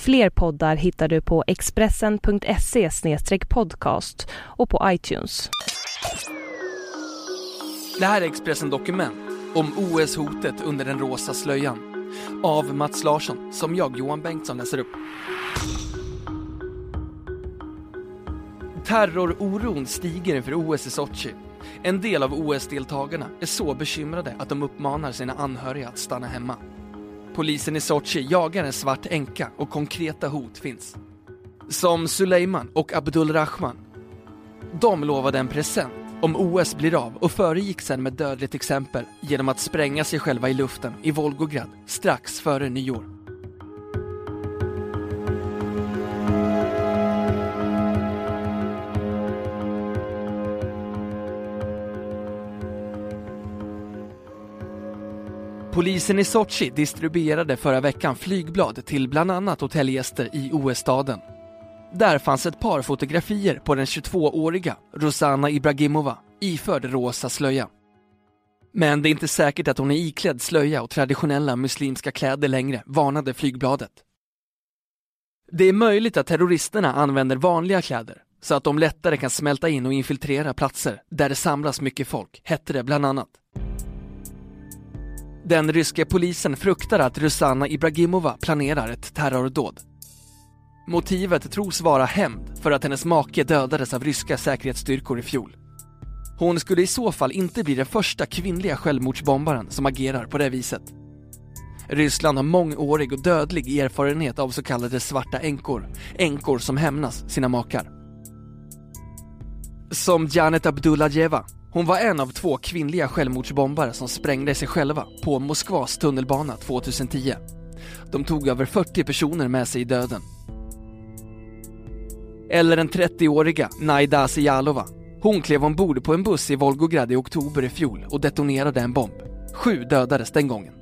Fler poddar hittar du på expressen.se podcast och på iTunes. Det här är Expressen Dokument om OS-hotet under den rosa slöjan. Av Mats Larsson, som jag, Johan Bengtsson, läser upp. Terrororon stiger inför OS i Sochi. En del av OS-deltagarna är så bekymrade att de uppmanar sina anhöriga att stanna hemma. Polisen i Sochi jagar en svart änka och konkreta hot finns. Som Suleiman och Abdul Rahman. De lovade en present om OS blir av och föregick sen med dödligt exempel genom att spränga sig själva i luften i Volgograd strax före nyår. Polisen i Sochi distribuerade förra veckan flygblad till bland annat hotellgäster i OS-staden. Där fanns ett par fotografier på den 22-åriga Rosanna Ibragimova iförd rosa slöja. Men det är inte säkert att hon är iklädd slöja och traditionella muslimska kläder längre, varnade flygbladet. Det är möjligt att terroristerna använder vanliga kläder så att de lättare kan smälta in och infiltrera platser där det samlas mycket folk, hette det bland annat. Den ryska polisen fruktar att Rusanna Ibragimova planerar ett terrordåd. Motivet tros vara hämnd för att hennes make dödades av ryska säkerhetsstyrkor i fjol. Hon skulle i så fall inte bli den första kvinnliga självmordsbombaren som agerar på det viset. Ryssland har mångårig och dödlig erfarenhet av så kallade svarta änkor, änkor som hämnas sina makar. Som Janet Abdullajeva, hon var en av två kvinnliga självmordsbombare som sprängde sig själva på Moskvas tunnelbana 2010. De tog över 40 personer med sig i döden. Eller den 30-åriga Naida Asialova. Hon klev ombord på en buss i Volgograd i oktober i fjol och detonerade en bomb. Sju dödades den gången.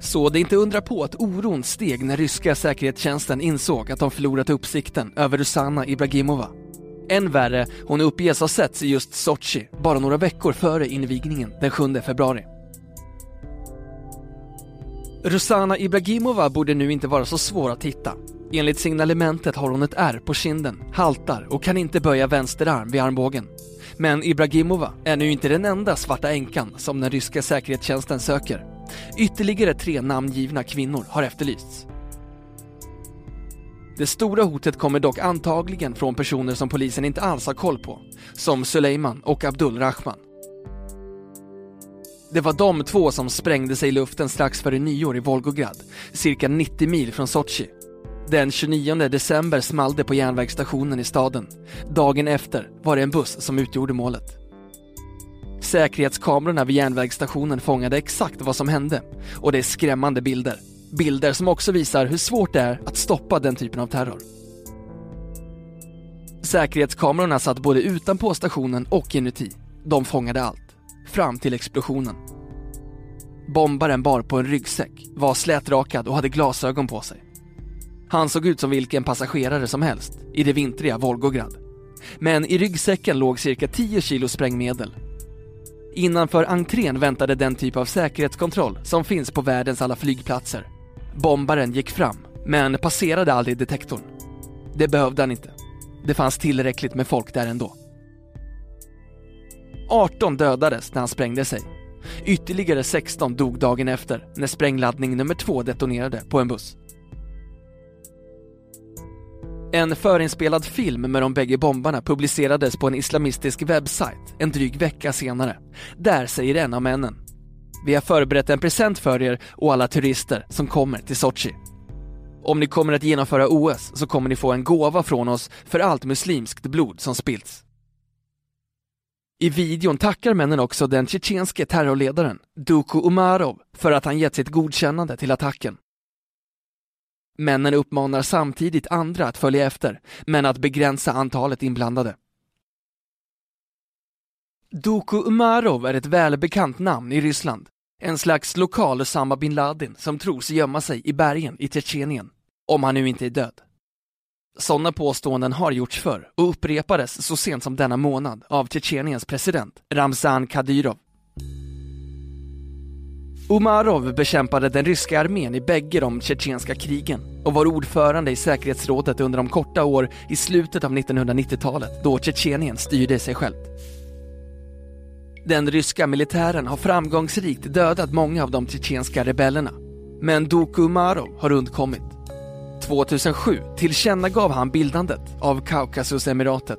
Så det är inte undra på att oron steg när ryska säkerhetstjänsten insåg att de förlorat uppsikten över Rosanna Ibragimova. Än värre, hon uppges ha setts i just Sochi bara några veckor före invigningen den 7 februari. Rosanna Ibragimova borde nu inte vara så svår att hitta. Enligt signalementet har hon ett ärr på kinden, haltar och kan inte böja vänster arm vid armbågen. Men Ibragimova är nu inte den enda svarta änkan som den ryska säkerhetstjänsten söker. Ytterligare tre namngivna kvinnor har efterlysts. Det stora hotet kommer dock antagligen från personer som polisen inte alls har koll på, som Suleiman och Abdul Rahman. Det var de två som sprängde sig i luften strax före nyår i Volgograd, cirka 90 mil från Sochi. Den 29 december small det på järnvägsstationen i staden. Dagen efter var det en buss som utgjorde målet. Säkerhetskamerorna vid järnvägsstationen fångade exakt vad som hände och det är skrämmande bilder. Bilder som också visar hur svårt det är att stoppa den typen av terror. Säkerhetskamerorna satt både utanpå stationen och inuti. De fångade allt. Fram till explosionen. Bombaren bar på en ryggsäck, var slätrakad och hade glasögon på sig. Han såg ut som vilken passagerare som helst i det vintriga Volgograd. Men i ryggsäcken låg cirka 10 kilo sprängmedel. Innanför entrén väntade den typ av säkerhetskontroll som finns på världens alla flygplatser. Bombaren gick fram, men passerade aldrig detektorn. Det behövde han inte. Det fanns tillräckligt med folk där ändå. 18 dödades när han sprängde sig. Ytterligare 16 dog dagen efter när sprängladdning nummer två detonerade på en buss. En förinspelad film med de bägge bombarna publicerades på en islamistisk webbsajt en dryg vecka senare. Där säger en av männen vi har förberett en present för er och alla turister som kommer till Sochi. Om ni kommer att genomföra OS så kommer ni få en gåva från oss för allt muslimskt blod som spillts. I videon tackar männen också den tjetjenske terrorledaren Duko Umarov för att han gett sitt godkännande till attacken. Männen uppmanar samtidigt andra att följa efter, men att begränsa antalet inblandade. Duko Umarov är ett välbekant namn i Ryssland. En slags lokal Usama bin Laden som tros gömma sig i bergen i Tjetjenien, om han nu inte är död. Sådana påståenden har gjorts förr och upprepades så sent som denna månad av Tjetjeniens president Ramzan Kadyrov. Umarov bekämpade den ryska armén i bägge de tjetjenska krigen och var ordförande i säkerhetsrådet under de korta år i slutet av 1990-talet då Tjetjenien styrde sig självt. Den ryska militären har framgångsrikt dödat många av de tjetjenska rebellerna. Men Doku Umarov har undkommit. 2007 tillkännagav han bildandet av Kaukasusemiratet.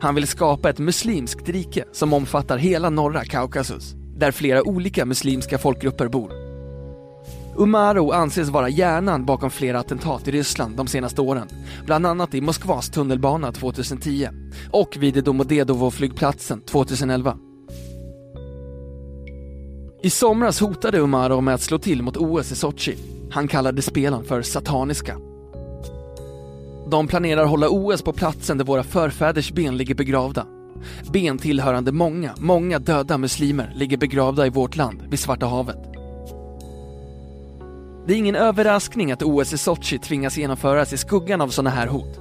Han vill skapa ett muslimskt rike som omfattar hela norra Kaukasus, där flera olika muslimska folkgrupper bor. Umarov anses vara hjärnan bakom flera attentat i Ryssland de senaste åren, bland annat i Moskvas tunnelbana 2010 och vid Domodedovo-flygplatsen 2011. I somras hotade Umarov med att slå till mot OS i Sochi. Han kallade spelen för sataniska. De planerar hålla OS på platsen där våra förfäders ben ligger begravda. Ben tillhörande många, många döda muslimer ligger begravda i vårt land vid Svarta havet. Det är ingen överraskning att OS i Sochi tvingas genomföras i skuggan av sådana här hot.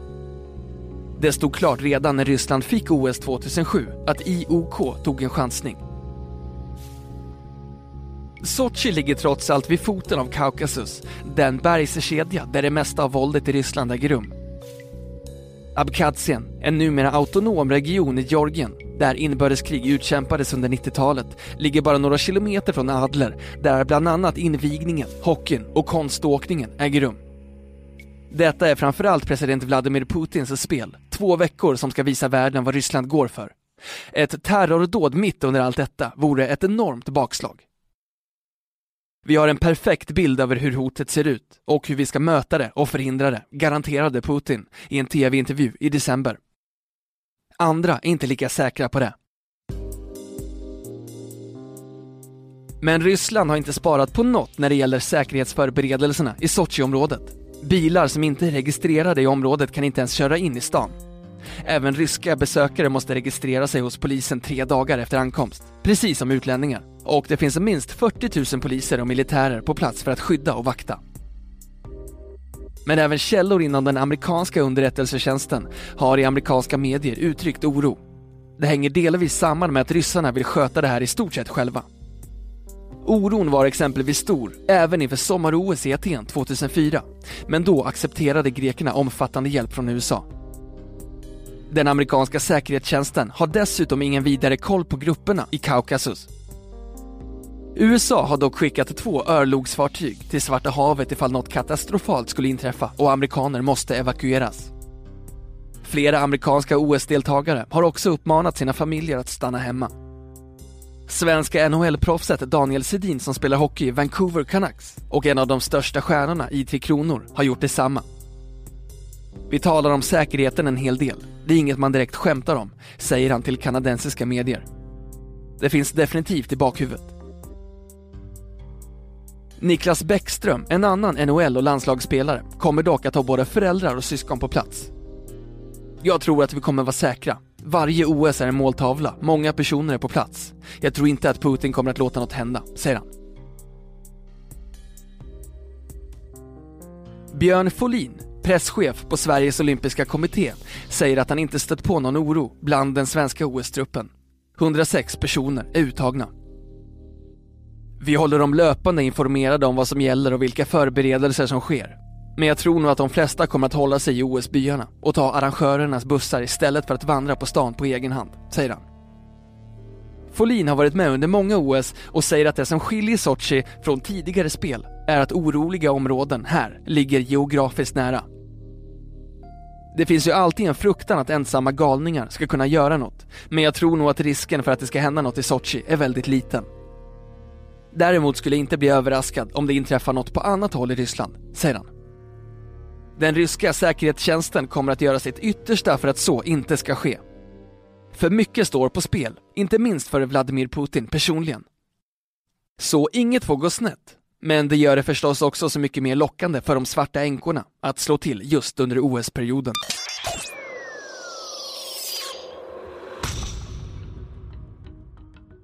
Det stod klart redan när Ryssland fick OS 2007 att IOK tog en chansning. Sochi ligger trots allt vid foten av Kaukasus, den bergskedja där det mesta av våldet i Ryssland äger rum. Abkhazien, en numera autonom region i Georgien, där inbördeskrig utkämpades under 90-talet, ligger bara några kilometer från Adler, där bland annat invigningen, hockeyn och konståkningen äger rum. Detta är framförallt president Vladimir Putins spel, två veckor som ska visa världen vad Ryssland går för. Ett terrordåd mitt under allt detta vore ett enormt bakslag. Vi har en perfekt bild över hur hotet ser ut och hur vi ska möta det och förhindra det, garanterade Putin i en tv-intervju i december. Andra är inte lika säkra på det. Men Ryssland har inte sparat på något när det gäller säkerhetsförberedelserna i Sochi-området. Bilar som inte är registrerade i området kan inte ens köra in i stan. Även ryska besökare måste registrera sig hos polisen tre dagar efter ankomst, precis som utlänningar. Och det finns minst 40 000 poliser och militärer på plats för att skydda och vakta. Men även källor inom den amerikanska underrättelsetjänsten har i amerikanska medier uttryckt oro. Det hänger delvis samman med att ryssarna vill sköta det här i stort sett själva. Oron var exempelvis stor även inför sommar-OS i Aten 2004, men då accepterade grekerna omfattande hjälp från USA. Den amerikanska säkerhetstjänsten har dessutom ingen vidare koll på grupperna i Kaukasus. USA har dock skickat två örlogsfartyg till Svarta havet ifall något katastrofalt skulle inträffa och amerikaner måste evakueras. Flera amerikanska OS-deltagare har också uppmanat sina familjer att stanna hemma. Svenska NHL-proffset Daniel Sedin som spelar hockey i Vancouver Canucks och en av de största stjärnorna i Tre Kronor har gjort detsamma. Vi talar om säkerheten en hel del. Det är inget man direkt skämtar om, säger han till kanadensiska medier. Det finns definitivt i bakhuvudet. Niklas Bäckström, en annan NHL och landslagsspelare, kommer dock att ha både föräldrar och syskon på plats. Jag tror att vi kommer vara säkra. Varje OS är en måltavla, många personer är på plats. Jag tror inte att Putin kommer att låta något hända, säger han. Björn Folin, presschef på Sveriges olympiska kommitté, säger att han inte stött på någon oro bland den svenska OS-truppen. 106 personer är uttagna. Vi håller dem löpande informerade om vad som gäller och vilka förberedelser som sker. Men jag tror nog att de flesta kommer att hålla sig i OS-byarna och ta arrangörernas bussar istället för att vandra på stan på egen hand, säger han. Folin har varit med under många OS och säger att det som skiljer Sochi från tidigare spel är att oroliga områden här ligger geografiskt nära. Det finns ju alltid en fruktan att ensamma galningar ska kunna göra något, men jag tror nog att risken för att det ska hända något i Sochi är väldigt liten. Däremot skulle jag inte bli överraskad om det inträffar något på annat håll i Ryssland, säger han. Den ryska säkerhetstjänsten kommer att göra sitt yttersta för att så inte ska ske. För mycket står på spel, inte minst för Vladimir Putin personligen. Så inget får gå snett. Men det gör det förstås också så mycket mer lockande för de svarta änkorna att slå till just under OS-perioden.